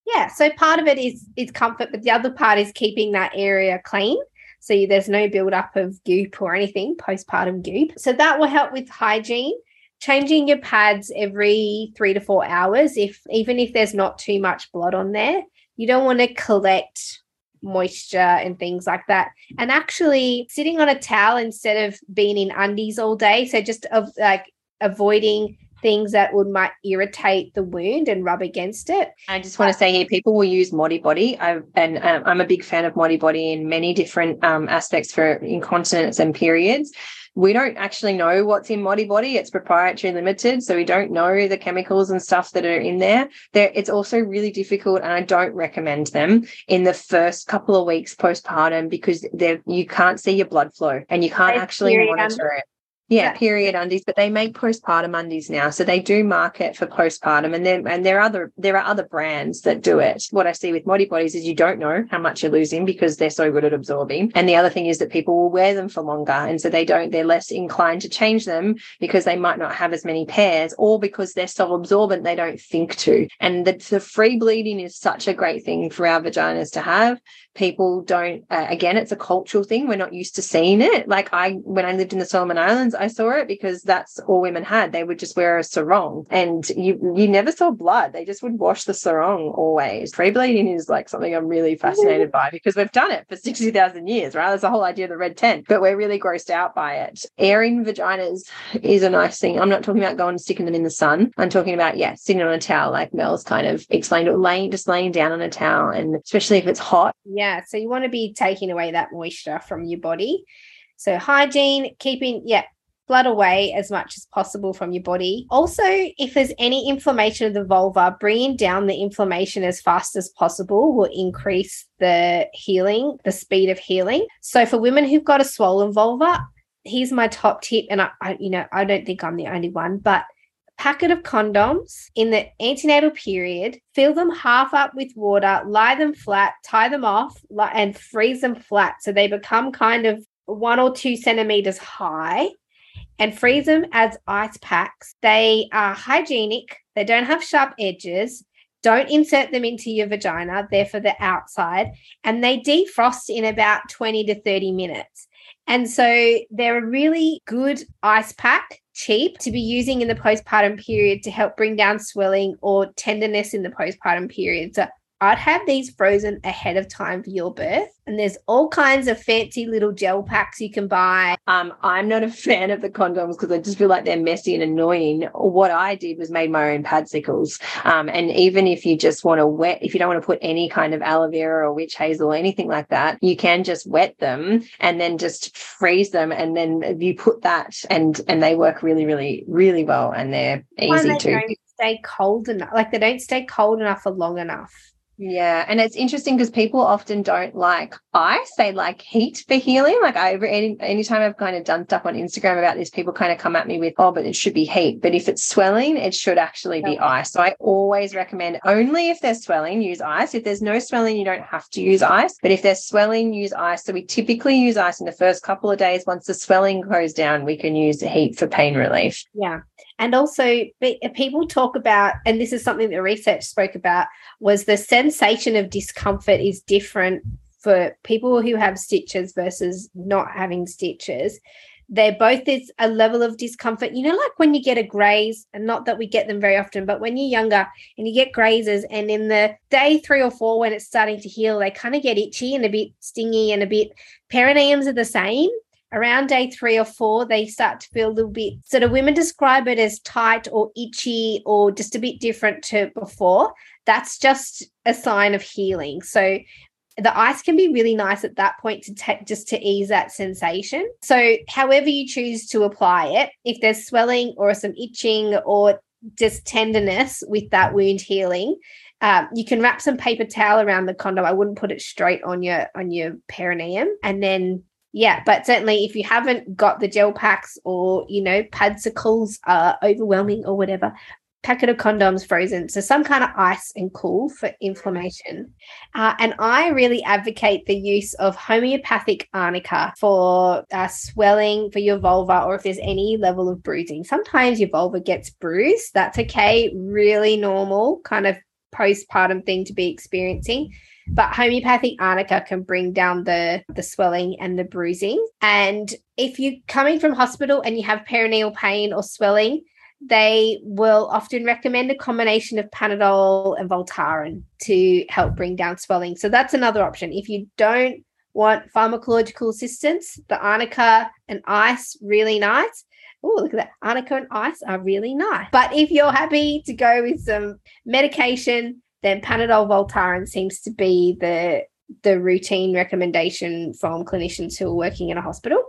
Yeah. So part of it is is comfort, but the other part is keeping that area clean. So there's no buildup of goop or anything, postpartum goop. So that will help with hygiene. Changing your pads every three to four hours, if even if there's not too much blood on there, you don't want to collect moisture and things like that. And actually sitting on a towel instead of being in undies all day. So just of like avoiding things that would might irritate the wound and rub against it. I just want to say here, people will use Modibodi, I, and um, I'm a big fan of Modibodi in many different um, aspects for incontinence and periods. We don't actually know what's in Modibodi; It's proprietary limited, so we don't know the chemicals and stuff that are in there. There, it's also really difficult, and I don't recommend them in the first couple of weeks postpartum because you can't see your blood flow and you can't actually monitor it. Yeah, period undies, but they make postpartum undies now, so they do market for postpartum, and then and there are other there are other brands that do it. What I see with Modibodis is you don't know how much you're losing because they're so good at absorbing, and the other thing is that people will wear them for longer, and so they don't they're less inclined to change them because they might not have as many pairs, or because they're so absorbent they don't think to. And the, the free bleeding is such a great thing for our vaginas to have. People don't uh, again, it's a cultural thing. We're not used to seeing it. Like I when I lived in the Solomon Islands. I saw it because that's all women had. They would just wear a sarong and you you never saw blood. They just would wash the sarong always. Free bleeding is like something I'm really mm-hmm. fascinated by because we've done it for 60,000 years, right? That's the whole idea of the red tent, but we're really grossed out by it. Airing vaginas is a nice thing. I'm not talking about going and sticking them in the sun. I'm talking about, yeah, sitting on a towel like Mel's kind of explained it, laying, just laying down on a towel and especially if it's hot. Yeah. So you want to be taking away that moisture from your body. So hygiene, keeping, yeah, blood away as much as possible from your body. Also, if there's any inflammation of the vulva, bringing down the inflammation as fast as possible will increase the healing, the speed of healing. So, for women who've got a swollen vulva, here's my top tip. And I, I you know, I don't think I'm the only one, but a packet of condoms in the antenatal period, fill them half up with water, lie them flat, tie them off, and freeze them flat so they become kind of one or two centimeters high and freeze them as ice packs. They are hygienic, they don't have sharp edges. Don't insert them into your vagina, they're for the outside, and they defrost in about 20 to 30 minutes. And so they're a really good ice pack, cheap to be using in the postpartum period to help bring down swelling or tenderness in the postpartum period. So I'd have these frozen ahead of time for your birth. And there's all kinds of fancy little gel packs you can buy. Um, I'm not a fan of the condoms because I just feel like they're messy and annoying. What I did was made my own padsicles. Um, and even if you just want to wet, if you don't want to put any kind of aloe vera or witch hazel or anything like that, you can just wet them and then just freeze them. And then you put that and and they work really, really, really well. And they're easy they to stay cold enough. Like they don't stay cold enough for long enough. Yeah, and it's interesting because people often don't like ice; they like heat for healing. Like I, any anytime I've kind of done stuff on Instagram about this, people kind of come at me with, "Oh, but it should be heat." But if it's swelling, it should actually be okay. ice. So I always recommend only if there's swelling, use ice. If there's no swelling, you don't have to use ice. But if there's swelling, use ice. So we typically use ice in the first couple of days. Once the swelling goes down, we can use heat for pain relief. Yeah, and also eh, people talk about, and this is something the research spoke about, was the sensation of discomfort is different for people who have stitches versus not having stitches. They're both is a level of discomfort. You know, like when you get a graze, and not that we get them very often, but when you're younger and you get grazes, and in the day three or four, when it's starting to heal, they kind of get itchy and a bit stingy and a bit. Perineums are the same around day three or four, they start to feel a little bit. So the women describe it as tight or itchy or just a bit different to before. That's just a sign of healing. So the ice can be really nice at that point to take just to ease that sensation. So, however you choose to apply it, if there's swelling or some itching or just tenderness with that wound healing, um, you can wrap some paper towel around the condom. I wouldn't put it straight on your on your perineum, and then yeah, but certainly if you haven't got the gel packs or, you know, padsicles are overwhelming or whatever, packet of condoms frozen. So some kind of ice and cool for inflammation. Uh, and I really advocate the use of homeopathic arnica for uh, swelling for your vulva or if there's any level of bruising. Sometimes your vulva gets bruised. That's okay. Really normal kind of postpartum thing to be experiencing. But homeopathic arnica can bring down the, the swelling and the bruising. And if you're coming from hospital and you have perineal pain or swelling, they will often recommend a combination of Panadol and Voltaren to help bring down swelling. So that's another option. If you don't want pharmacological assistance, the Arnica and ice, really nice. Oh, look at that. Arnica and ice are really nice. But if you're happy to go with some medication, then Panadol Voltaren seems to be the the routine recommendation from clinicians who are working in a hospital.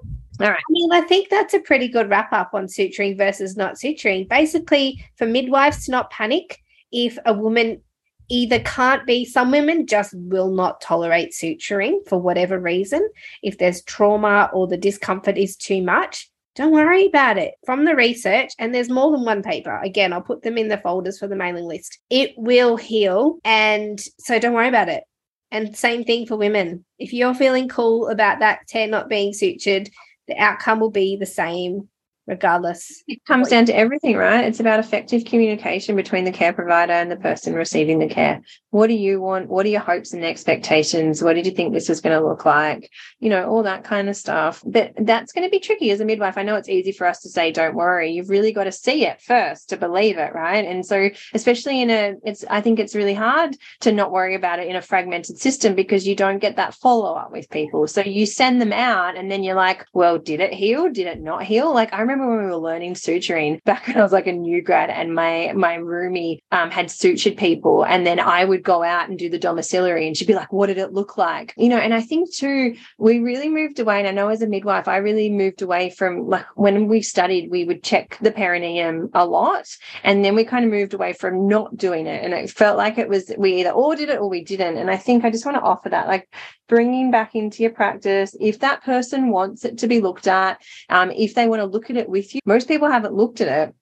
All right. I mean, I think that's a pretty good wrap up on suturing versus not suturing. Basically, for midwives to not panic if a woman either can't be, some women just will not tolerate suturing for whatever reason. If there's trauma or the discomfort is too much, don't worry about it. From the research, and there's more than one paper. Again, I'll put them in the folders for the mailing list. It will heal. And so don't worry about it. And same thing for women. If you're feeling cool about that tear not being sutured, the outcome will be the same regardless. It comes down to everything, right? It's about effective communication between the care provider and the person receiving the care. What do you want? What are your hopes and expectations? What did you think this was going to look like? You know, all that kind of stuff. But that's going to be tricky as a midwife. I know it's easy for us to say, don't worry. You've really got to see it first to believe it, right? And so, especially in a, it's, I think it's really hard to not worry about it in a fragmented system because you don't get that follow up with people. So you send them out and then you're like, well, did it heal? Did it not heal? Like, I remember remember when we were learning suturing back when I was like a new grad and my my roomie um, had sutured people and then I would go out and do the domiciliary and she'd be like, what did it look like? You know, and I think too, we really moved away. And I know as a midwife, I really moved away from like when we studied, we would check the perineum a lot. And then we kind of moved away from not doing it. And it felt like it was, we either all did it or we didn't. And I think I just want to offer that, like bringing back into your practice if that person wants it to be looked at um, if they want to look at it with you most people haven't looked at it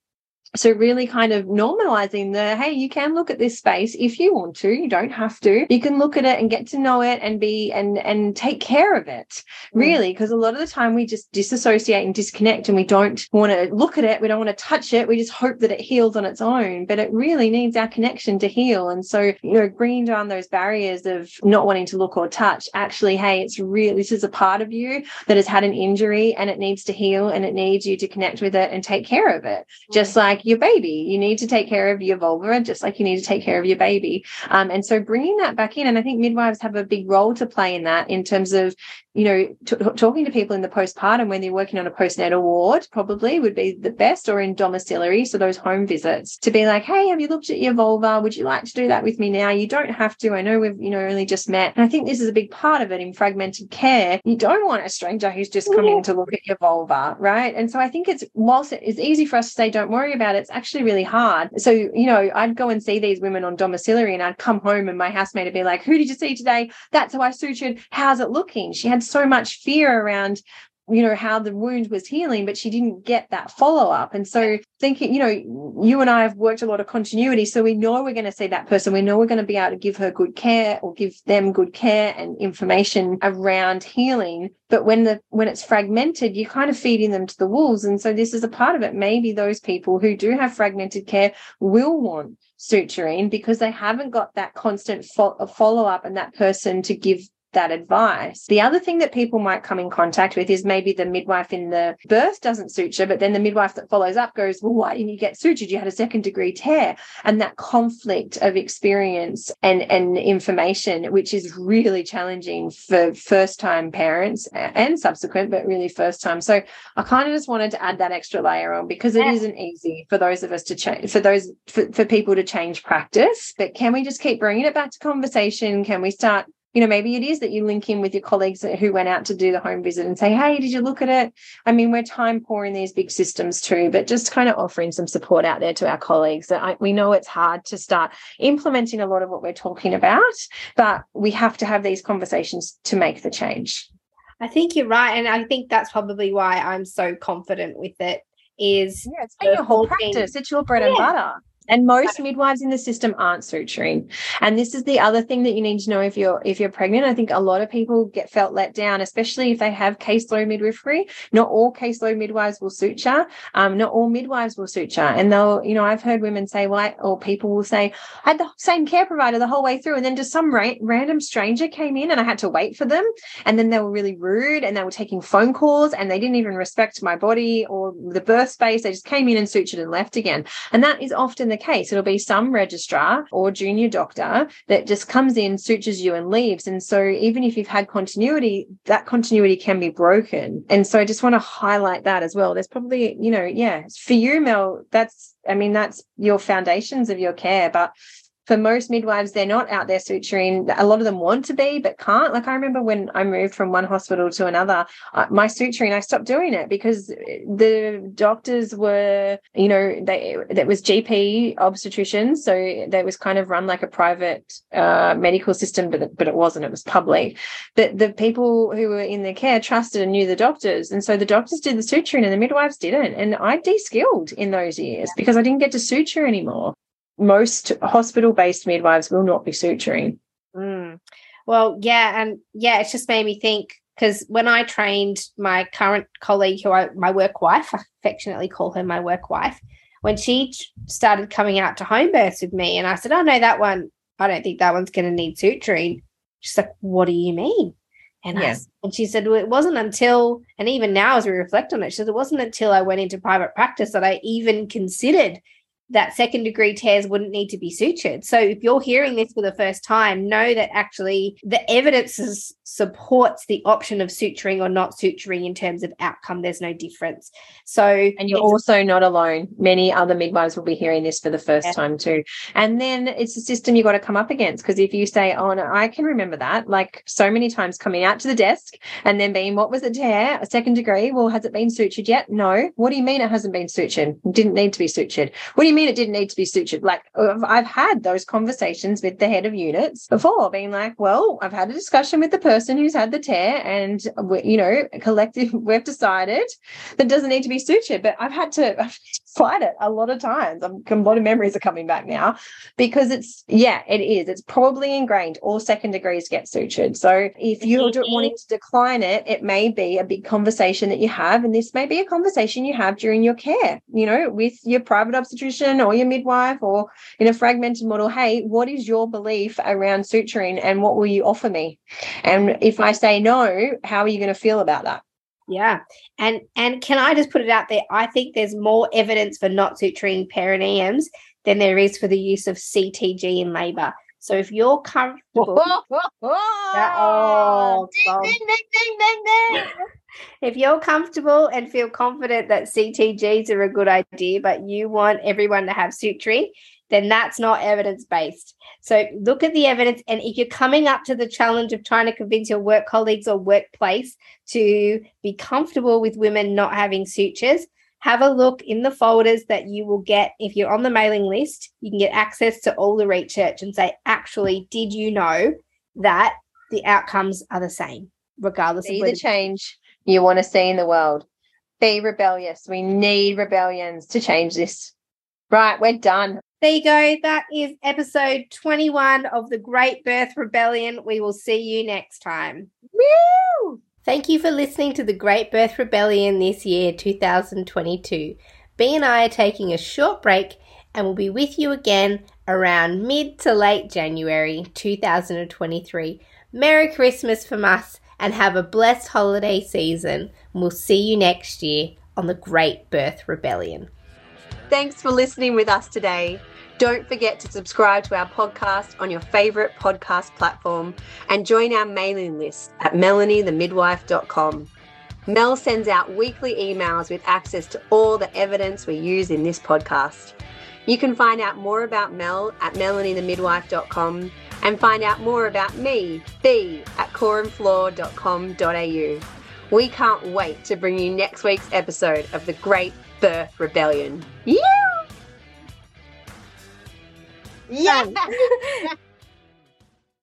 so really kind of normalizing the hey you can look at this space if you want to you don't have to you can look at it and get to know it and be and and take care of it mm. really because a lot of the time we just disassociate and disconnect and we don't want to look at it we don't want to touch it we just hope that it heals on its own but it really needs our connection to heal and so you know bringing down those barriers of not wanting to look or touch actually hey it's real this is a part of you that has had an injury and it needs to heal and it needs you to connect with it and take care of it just mm. like your baby. You need to take care of your vulva just like you need to take care of your baby. Um, and so bringing that back in, and I think midwives have a big role to play in that in terms of you know, t- talking to people in the postpartum when they're working on a postnatal ward probably would be the best or in domiciliary. So those home visits to be like, Hey, have you looked at your vulva? Would you like to do that with me now? You don't have to. I know we've, you know, only just met. And I think this is a big part of it in fragmented care. You don't want a stranger who's just coming to look at your vulva. Right. And so I think it's, whilst it is easy for us to say, don't worry about it, it's actually really hard. So, you know, I'd go and see these women on domiciliary and I'd come home and my housemate would be like, who did you see today? That's how I sutured. How's it looking? She had so much fear around you know how the wound was healing but she didn't get that follow up and so thinking you know you and i have worked a lot of continuity so we know we're going to see that person. We know we're going to be able to give her good care or give them good care and information around healing. But when the when it's fragmented you're kind of feeding them to the wolves. And so this is a part of it. Maybe those people who do have fragmented care will want suturing because they haven't got that constant fo- follow up and that person to give that advice. The other thing that people might come in contact with is maybe the midwife in the birth doesn't suture, but then the midwife that follows up goes, Well, why didn't you get sutured? You had a second degree tear. And that conflict of experience and, and information, which is really challenging for first time parents and subsequent, but really first time. So I kind of just wanted to add that extra layer on because it not easy for those of us to change, for those, for, for people to change practice. But can we just keep bringing it back to conversation? Can we start you know, maybe it is that you link in with your colleagues who went out to do the home visit and say, Hey, did you look at it? I mean, we're time poor in these big systems too, but just kind of offering some support out there to our colleagues that I, we know it's hard to start implementing a lot of what we're talking about, but we have to have these conversations to make the change. I think you're right. And I think that's probably why I'm so confident with it is yeah, it's your whole practice. Thing. It's your bread yeah. and butter And most midwives in the system aren't suturing. And this is the other thing that you need to know if you're if you're pregnant. I think a lot of people get felt let down, especially if they have caseload midwifery. Not all caseload midwives will suture. Um, not all midwives will suture. And they'll, you know, I've heard women say, well, or people will say, I had the same care provider the whole way through. And then just some ra- random stranger came in and I had to wait for them. And then they were really rude and they were taking phone calls and they didn't even respect my body or the birth space. They just came in and sutured and left again. And that is often the case. It'll be some registrar or junior doctor that just comes in, sutures you, and leaves. And so, even if you've had continuity, that continuity can be broken. And so, I just want to highlight that as well. There's probably, you know, yeah, for you, Mel, that's, I mean, that's your foundations of your care. But for most midwives, they're not out there suturing. A lot of them want to be, but can't. Like I remember when I moved from one hospital to another, uh, my suturing, I stopped doing it because the doctors were, you know, they that was GP obstetricians, so that was kind of run like a private uh, medical system, but but it wasn't. It was public. But the people who were in their care trusted and knew the doctors, and so the doctors did the suturing, and the midwives didn't. And I de-skilled in those years because I didn't get to suture anymore most hospital based midwives will not be suturing. Mm. Well, yeah. And yeah, it's just made me think because when I trained my current colleague, who I, my work wife, I affectionately call her my work wife, when she started coming out to home births with me, and I said, Oh, no, that one, I don't think that one's going to need suturing. She's like, What do you mean? And, yeah. I, and she said, well, it wasn't until, and even now as we reflect on it, she said, it wasn't until I went into private practice that I even considered that second degree tears wouldn't need to be sutured. So if you're hearing this for the first time, know that actually the evidence is, supports the option of suturing or not suturing in terms of outcome. There's no difference. So and you're also not alone. Many other midwives will be hearing this for the first yeah. time too. And then it's a system you've got to come up against because if you say, "Oh no, I can remember that," like so many times coming out to the desk and then being, "What was the tear? A second degree? Well, has it been sutured yet? No. What do you mean it hasn't been sutured? Didn't need to be sutured. What do you mean it didn't need to be sutured? Like I've had those conversations with the head of units before, being like, "Well, I've had a discussion with the person." who's had the tear and you know collective we've decided that doesn't need to be sutured but i've had to, I've fight it a lot of times. I'm, a lot of memories are coming back now because it's yeah it is. It's probably ingrained. All second degrees get sutured. So if you're wanting to decline it it may be a big conversation that you have and this may be a conversation you have during your care you know with your private obstetrician or your midwife or in a fragmented model hey what is your belief around suturing and what will you offer me? And and if I say no, how are you going to feel about that? Yeah. And and can I just put it out there? I think there's more evidence for not suturing perineums than there is for the use of CTG in labor. So if you're comfortable, oh, ding, ding, ding, if you're comfortable and feel confident that CTGs are a good idea, but you want everyone to have suturing, then that's not evidence based. So look at the evidence. And if you're coming up to the challenge of trying to convince your work colleagues or workplace to be comfortable with women not having sutures, have a look in the folders that you will get if you're on the mailing list. You can get access to all the research and say, actually, did you know that the outcomes are the same, regardless Be of the change you want to see in the world. Be rebellious. We need rebellions to change this. Right, we're done. There you go. That is episode 21 of the Great Birth Rebellion. We will see you next time. Woo! Thank you for listening to the Great Birth Rebellion this year, 2022. B and I are taking a short break and we'll be with you again around mid to late January 2023. Merry Christmas from us and have a blessed holiday season. We'll see you next year on the Great Birth Rebellion. Thanks for listening with us today. Don't forget to subscribe to our podcast on your favorite podcast platform and join our mailing list at melaniethemidwife.com. Mel sends out weekly emails with access to all the evidence we use in this podcast. You can find out more about Mel at melaniethemidwife.com and find out more about me, B, at coreandfloor.com.au. We can't wait to bring you next week's episode of The Great Birth Rebellion. Yeah! Yeah.